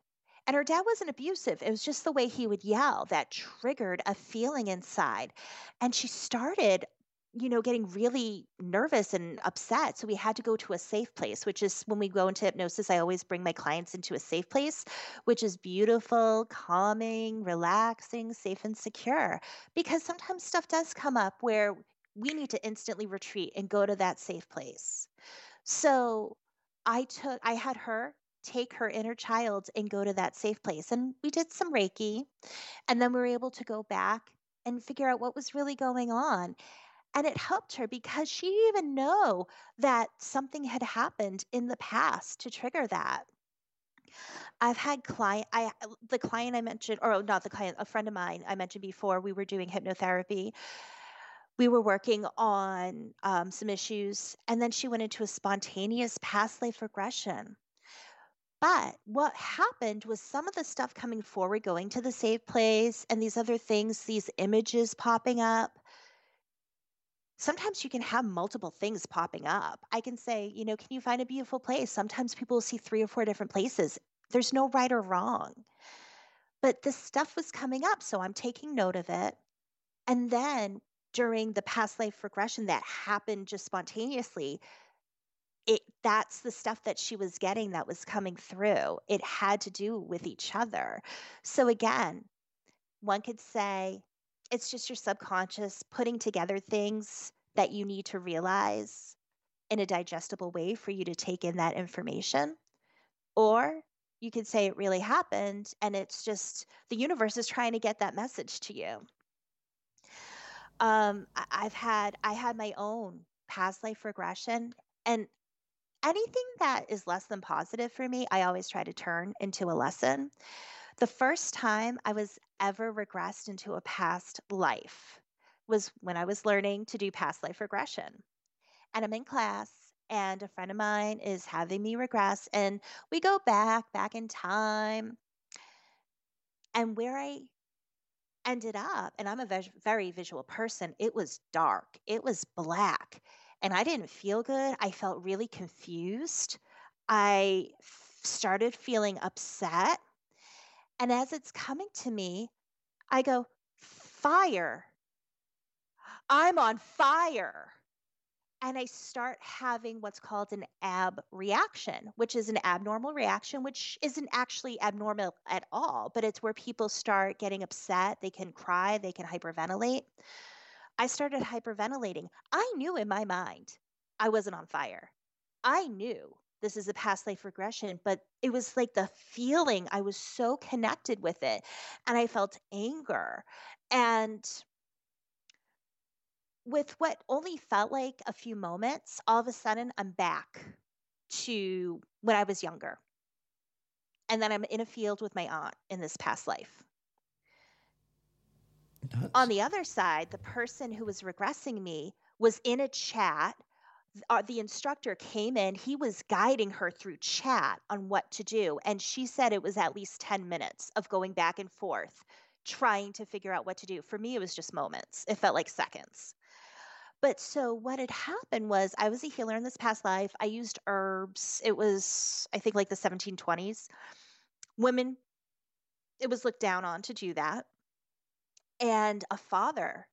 and her dad wasn't abusive. It was just the way he would yell that triggered a feeling inside. And she started, you know, getting really nervous and upset. So we had to go to a safe place, which is when we go into hypnosis, I always bring my clients into a safe place, which is beautiful, calming, relaxing, safe, and secure. Because sometimes stuff does come up where we need to instantly retreat and go to that safe place. So I took, I had her take her inner child and go to that safe place. And we did some Reiki, and then we were able to go back and figure out what was really going on. And it helped her because she didn't even know that something had happened in the past to trigger that. I've had client I the client I mentioned or not the client a friend of mine I mentioned before we were doing hypnotherapy we were working on um, some issues and then she went into a spontaneous past life regression but what happened was some of the stuff coming forward, going to the safe place, and these other things, these images popping up. Sometimes you can have multiple things popping up. I can say, you know, can you find a beautiful place? Sometimes people will see three or four different places. There's no right or wrong. But this stuff was coming up, so I'm taking note of it. And then during the past life regression that happened just spontaneously, it that's the stuff that she was getting that was coming through. It had to do with each other. So again, one could say it's just your subconscious putting together things that you need to realize in a digestible way for you to take in that information. Or you could say it really happened and it's just the universe is trying to get that message to you. Um, I've had I had my own past life regression and anything that is less than positive for me, I always try to turn into a lesson. The first time I was ever regressed into a past life was when I was learning to do past life regression. And I'm in class, and a friend of mine is having me regress, and we go back, back in time. And where I ended up, and I'm a very visual person, it was dark, it was black and I didn't feel good. I felt really confused. I started feeling upset. And as it's coming to me, I go, Fire. I'm on fire. And I start having what's called an ab reaction, which is an abnormal reaction, which isn't actually abnormal at all, but it's where people start getting upset. They can cry, they can hyperventilate. I started hyperventilating. I knew in my mind I wasn't on fire. I knew this is a past life regression, but it was like the feeling, I was so connected with it. And I felt anger. And with what only felt like a few moments, all of a sudden I'm back to when I was younger. And then I'm in a field with my aunt in this past life. Nuts. On the other side, the person who was regressing me was in a chat. Uh, the instructor came in, he was guiding her through chat on what to do. And she said it was at least 10 minutes of going back and forth trying to figure out what to do. For me, it was just moments, it felt like seconds. But so what had happened was I was a healer in this past life. I used herbs. It was, I think, like the 1720s. Women, it was looked down on to do that and a father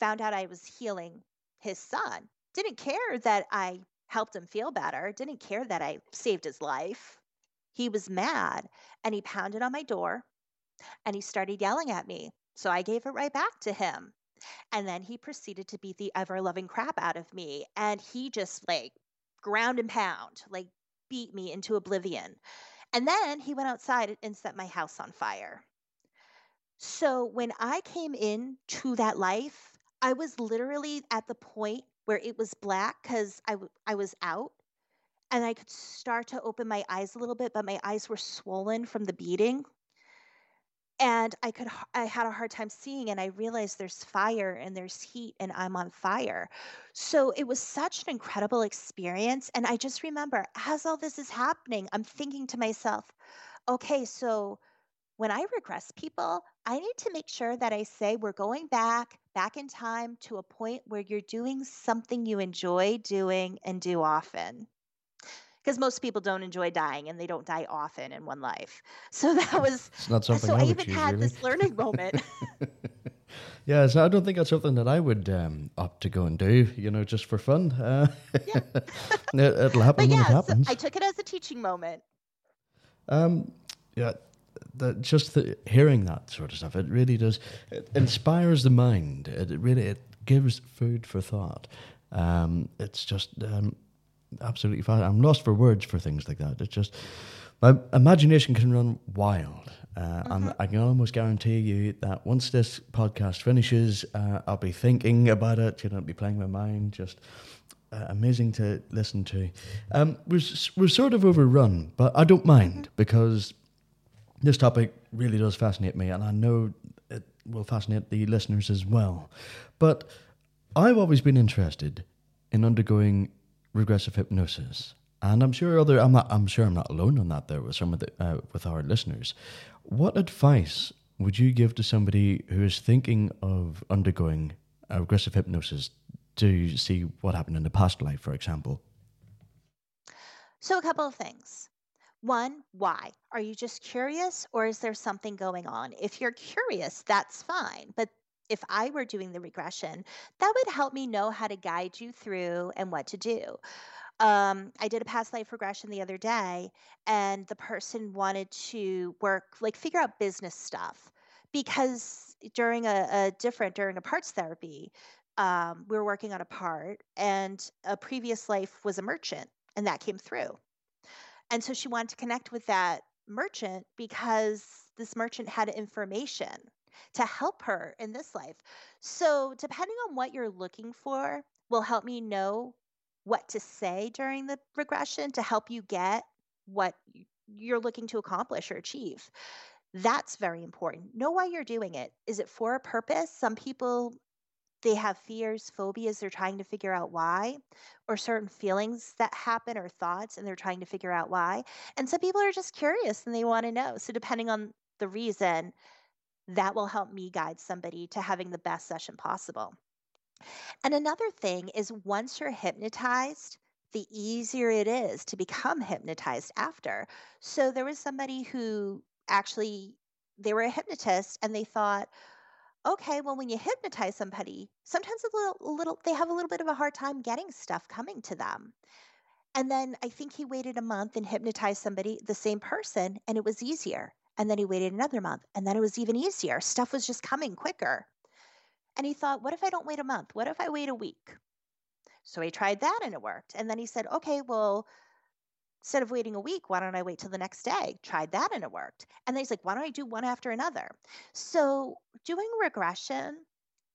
found out I was healing his son. Didn't care that I helped him feel better, didn't care that I saved his life. He was mad and he pounded on my door and he started yelling at me. So I gave it right back to him. And then he proceeded to beat the ever loving crap out of me. And he just like ground and pound, like beat me into oblivion. And then he went outside and set my house on fire. So when I came in to that life, I was literally at the point where it was black because I, w- I was out and I could start to open my eyes a little bit, but my eyes were swollen from the beating and I could I had a hard time seeing and I realized there's fire and there's heat and I'm on fire. So it was such an incredible experience and I just remember as all this is happening I'm thinking to myself, okay, so when I regress people, I need to make sure that I say we're going back, back in time to a point where you're doing something you enjoy doing and do often because most people don't enjoy dying and they don't die often in one life. So that was it's not something so I, I, even choose, had really. this learning moment. yeah, so I don't think that's something that I would um, opt to go and do, you know, just for fun. Uh, yeah. it, will happen but when yeah, it happens. So I took it as a teaching moment. Um, yeah, the, just the, hearing that sort of stuff, it really does. It inspires the mind. It, it really it gives food for thought. Um, it's just um, absolutely fine. I'm lost for words for things like that. It's just my imagination can run wild. Uh, mm-hmm. And I can almost guarantee you that once this podcast finishes, uh, I'll be thinking about it. You know, I'll be playing my mind. Just uh, amazing to listen to. Um, we're we're sort of overrun, but I don't mind mm-hmm. because this topic really does fascinate me, and I know it will fascinate the listeners as well. But I've always been interested in undergoing regressive hypnosis. And I'm sure other I'm not I'm sure I'm not alone on that there with some of the uh, with our listeners. What advice would you give to somebody who is thinking of undergoing a regressive hypnosis to see what happened in the past life, for example? So a couple of things. One, why? Are you just curious or is there something going on? If you're curious, that's fine. But if I were doing the regression, that would help me know how to guide you through and what to do. Um, I did a past life regression the other day, and the person wanted to work, like, figure out business stuff because during a, a different, during a parts therapy, um, we were working on a part, and a previous life was a merchant, and that came through. And so she wanted to connect with that merchant because this merchant had information to help her in this life. So, depending on what you're looking for, will help me know what to say during the regression to help you get what you're looking to accomplish or achieve. That's very important. Know why you're doing it. Is it for a purpose? Some people they have fears, phobias, they're trying to figure out why, or certain feelings that happen or thoughts, and they're trying to figure out why. And some people are just curious and they want to know. So, depending on the reason, that will help me guide somebody to having the best session possible. And another thing is once you're hypnotized, the easier it is to become hypnotized after. So there was somebody who actually they were a hypnotist and they thought, okay, well when you hypnotize somebody, sometimes a little, a little they have a little bit of a hard time getting stuff coming to them. And then I think he waited a month and hypnotized somebody, the same person, and it was easier. And then he waited another month, and then it was even easier. Stuff was just coming quicker. And he thought, what if I don't wait a month? What if I wait a week? So he tried that and it worked. And then he said, okay, well, instead of waiting a week, why don't I wait till the next day? Tried that and it worked. And then he's like, why don't I do one after another? So doing regression,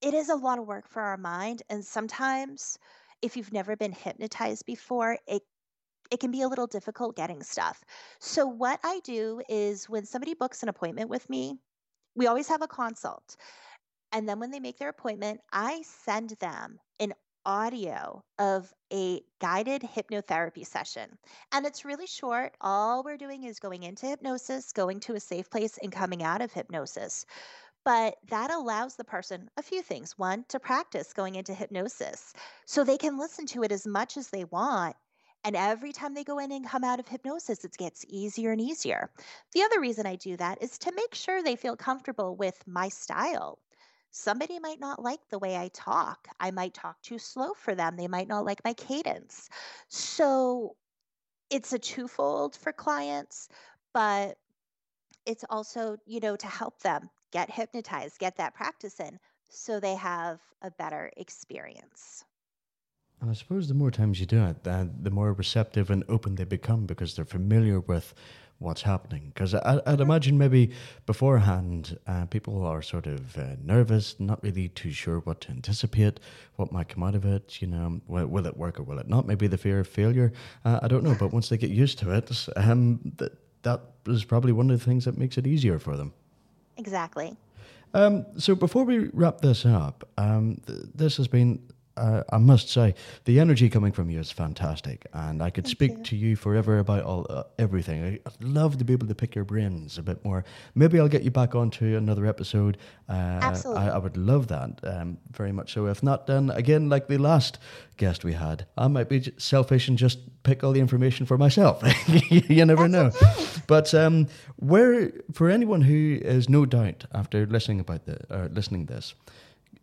it is a lot of work for our mind. And sometimes, if you've never been hypnotized before, it it can be a little difficult getting stuff. So, what I do is when somebody books an appointment with me, we always have a consult. And then when they make their appointment, I send them an audio of a guided hypnotherapy session. And it's really short. All we're doing is going into hypnosis, going to a safe place, and coming out of hypnosis. But that allows the person a few things. One, to practice going into hypnosis so they can listen to it as much as they want and every time they go in and come out of hypnosis, it gets easier and easier. The other reason I do that is to make sure they feel comfortable with my style. Somebody might not like the way I talk. I might talk too slow for them. They might not like my cadence. So it's a twofold for clients, but it's also, you know, to help them get hypnotized, get that practice in so they have a better experience. And I suppose the more times you do it, the, the more receptive and open they become because they're familiar with what's happening. Because I'd imagine maybe beforehand, uh, people are sort of uh, nervous, not really too sure what to anticipate, what might come out of it. You know, will, will it work or will it not? Maybe the fear of failure. Uh, I don't know. But once they get used to it, um, that that is probably one of the things that makes it easier for them. Exactly. Um, so before we wrap this up, um, th- this has been uh, I must say, the energy coming from you is fantastic, and I could Thank speak you. to you forever about all uh, everything. I, would love to be able to pick your brains a bit more. Maybe I'll get you back onto another episode. Uh, Absolutely, I, I, would love that um, very much. So, if not, then again, like the last guest we had, I might be selfish and just pick all the information for myself. you never That's know. Okay. But um, where, for anyone who is no doubt after listening about the uh, listening this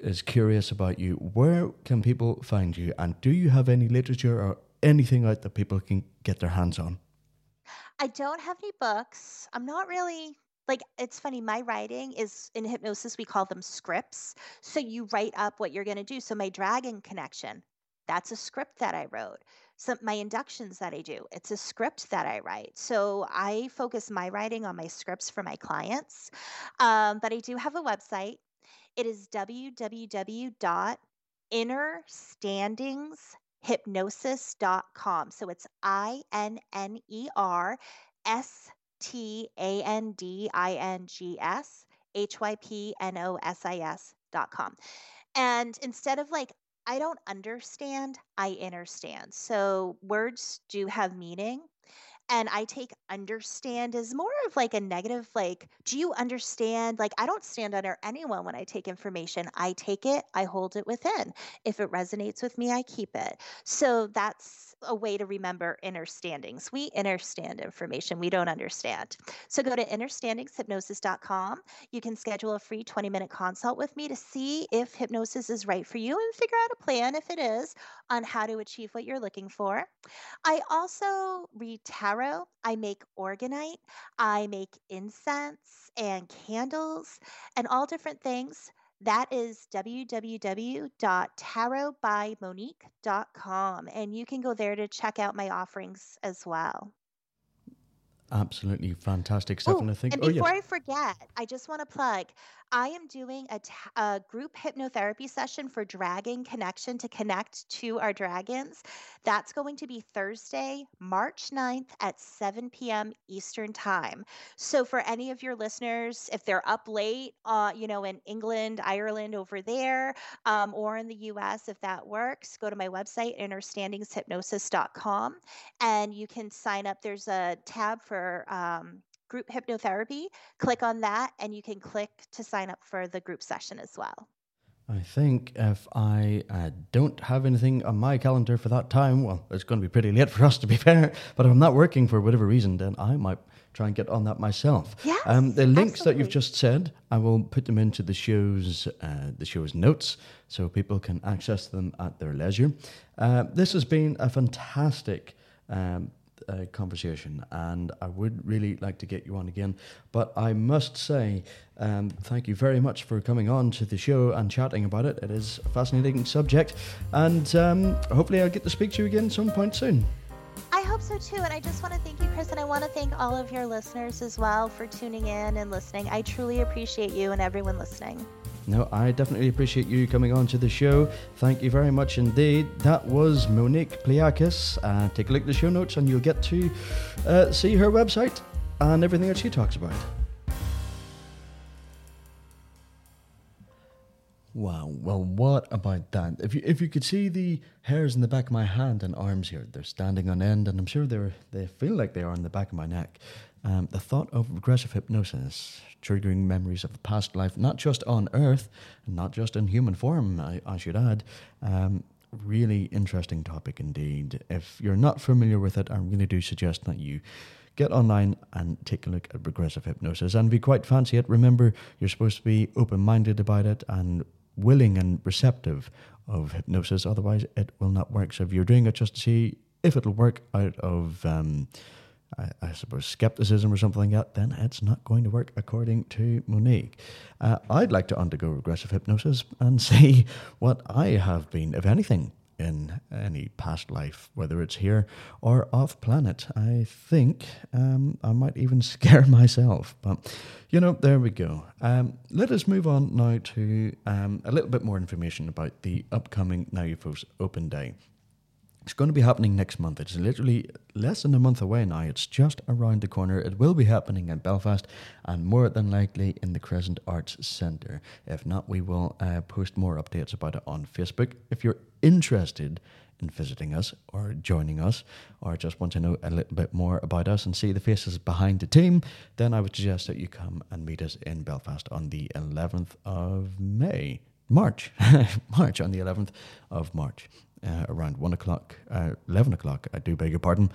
is curious about you, where can people find you? And do you have any literature or anything out that people can get their hands on? I don't have any books. I'm not really like it's funny my writing is in hypnosis we call them scripts so you write up what you're going to do so my dragon connection that's a script that i wrote so my inductions that i do it's a script that i write so i focus my writing on my scripts for my clients um, but i do have a website it is www.innerstandingshypnosis.com. So it's I N N E R S T A N D I N G S H Y P N O S I S dot com. And instead of like, I don't understand, I understand. So words do have meaning and I take understand as more of like a negative, like, do you understand? Like, I don't stand under anyone when I take information. I take it, I hold it within. If it resonates with me, I keep it. So that's a way to remember understandings. We understand information, we don't understand. So go to innerstandingshypnosis.com. You can schedule a free 20 minute consult with me to see if hypnosis is right for you and figure out a plan, if it is, on how to achieve what you're looking for. I also read tarot, I make orgonite, I make incense and candles and all different things. That is www.tarotbymonique.com. And you can go there to check out my offerings as well. Absolutely fantastic stuff. Ooh, and I think, and oh, before yes. I forget, I just want to plug I am doing a, t- a group hypnotherapy session for Dragon Connection to connect to our dragons. That's going to be Thursday, March 9th at 7 p.m. Eastern Time. So, for any of your listeners, if they're up late, uh, you know, in England, Ireland, over there, um, or in the US, if that works, go to my website, innerstandingshypnosis.com, and you can sign up. There's a tab for um, group hypnotherapy. Click on that, and you can click to sign up for the group session as well. I think if I uh, don't have anything on my calendar for that time, well, it's going to be pretty late for us to be fair. But if I'm not working for whatever reason, then I might try and get on that myself. Yes, um, the links absolutely. that you've just said, I will put them into the show's uh, the show's notes so people can access them at their leisure. Uh, this has been a fantastic. Um, uh, conversation, and I would really like to get you on again. But I must say, um, thank you very much for coming on to the show and chatting about it. It is a fascinating subject, and um, hopefully, I'll get to speak to you again some point soon. I hope so too. And I just want to thank you, Chris, and I want to thank all of your listeners as well for tuning in and listening. I truly appreciate you and everyone listening. No, I definitely appreciate you coming on to the show. Thank you very much indeed. That was Monique Pliakos. Uh, take a look at the show notes and you'll get to uh, see her website and everything that she talks about. Wow. Well, what about that? If you if you could see the hairs in the back of my hand and arms here, they're standing on end, and I'm sure they're they feel like they are in the back of my neck. Um, the thought of regressive hypnosis triggering memories of a past life, not just on Earth, not just in human form, I, I should add. Um, really interesting topic indeed. If you're not familiar with it, I really do suggest that you get online and take a look at regressive hypnosis. And if you quite fancy it, remember you're supposed to be open minded about it and willing and receptive of hypnosis. Otherwise, it will not work. So if you're doing it just to see if it'll work out of. Um, I, I, suppose, skepticism or something like that, then it's not going to work according to Monique. Uh, I'd like to undergo regressive hypnosis and see what I have been, if anything, in any past life, whether it's here or off planet. I think um, I might even scare myself. But, you know, there we go. Um, let us move on now to um, a little bit more information about the upcoming NIUFOS Open Day. It's going to be happening next month. It's literally less than a month away now. It's just around the corner. It will be happening in Belfast and more than likely in the Crescent Arts Centre. If not, we will uh, post more updates about it on Facebook. If you're interested in visiting us or joining us or just want to know a little bit more about us and see the faces behind the team, then I would suggest that you come and meet us in Belfast on the 11th of May. March, March on the 11th of March uh, around one o'clock, uh, eleven o'clock. I do beg your pardon,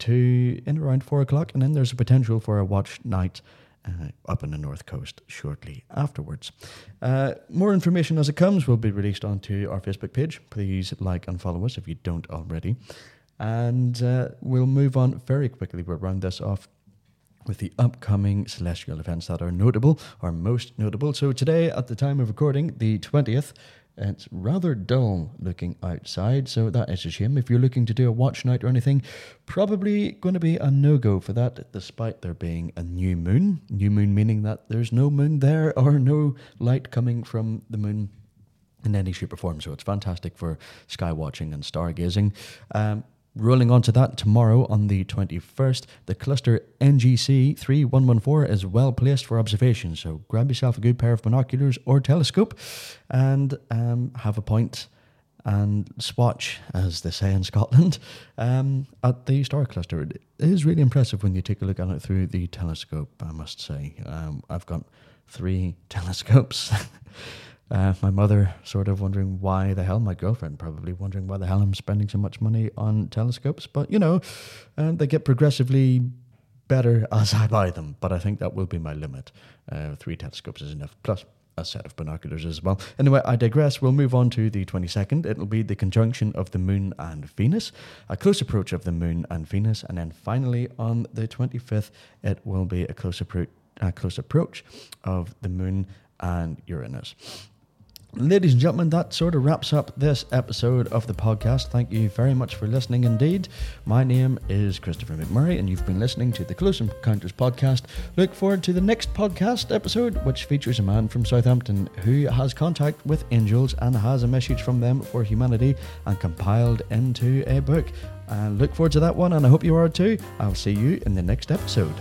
to in around four o'clock, and then there's a potential for a watch night. Uh, up in the north coast shortly afterwards. Uh, more information as it comes will be released onto our Facebook page. Please like and follow us if you don't already. And uh, we'll move on very quickly. We'll round this off with the upcoming celestial events that are notable or most notable. So, today, at the time of recording, the 20th, it's rather dull looking outside, so that is a shame. If you're looking to do a watch night or anything, probably going to be a no go for that, despite there being a new moon. New moon meaning that there's no moon there or no light coming from the moon in any shape or form. So it's fantastic for sky watching and stargazing. Um, Rolling on to that, tomorrow on the 21st, the cluster NGC 3114 is well placed for observation. So grab yourself a good pair of binoculars or telescope and um, have a point and swatch, as they say in Scotland, um, at the star cluster. It is really impressive when you take a look at it through the telescope, I must say. Um, I've got three telescopes. Uh, my mother sort of wondering why the hell, my girlfriend probably wondering why the hell I'm spending so much money on telescopes. But, you know, uh, they get progressively better as I buy them. But I think that will be my limit. Uh, three telescopes is enough, plus a set of binoculars as well. Anyway, I digress. We'll move on to the 22nd. It'll be the conjunction of the Moon and Venus, a close approach of the Moon and Venus. And then finally, on the 25th, it will be a close, a close approach of the Moon and Uranus. Ladies and gentlemen, that sort of wraps up this episode of the podcast. Thank you very much for listening indeed. My name is Christopher McMurray, and you've been listening to the Close Encounters podcast. Look forward to the next podcast episode, which features a man from Southampton who has contact with angels and has a message from them for humanity and compiled into a book. And look forward to that one, and I hope you are too. I'll see you in the next episode.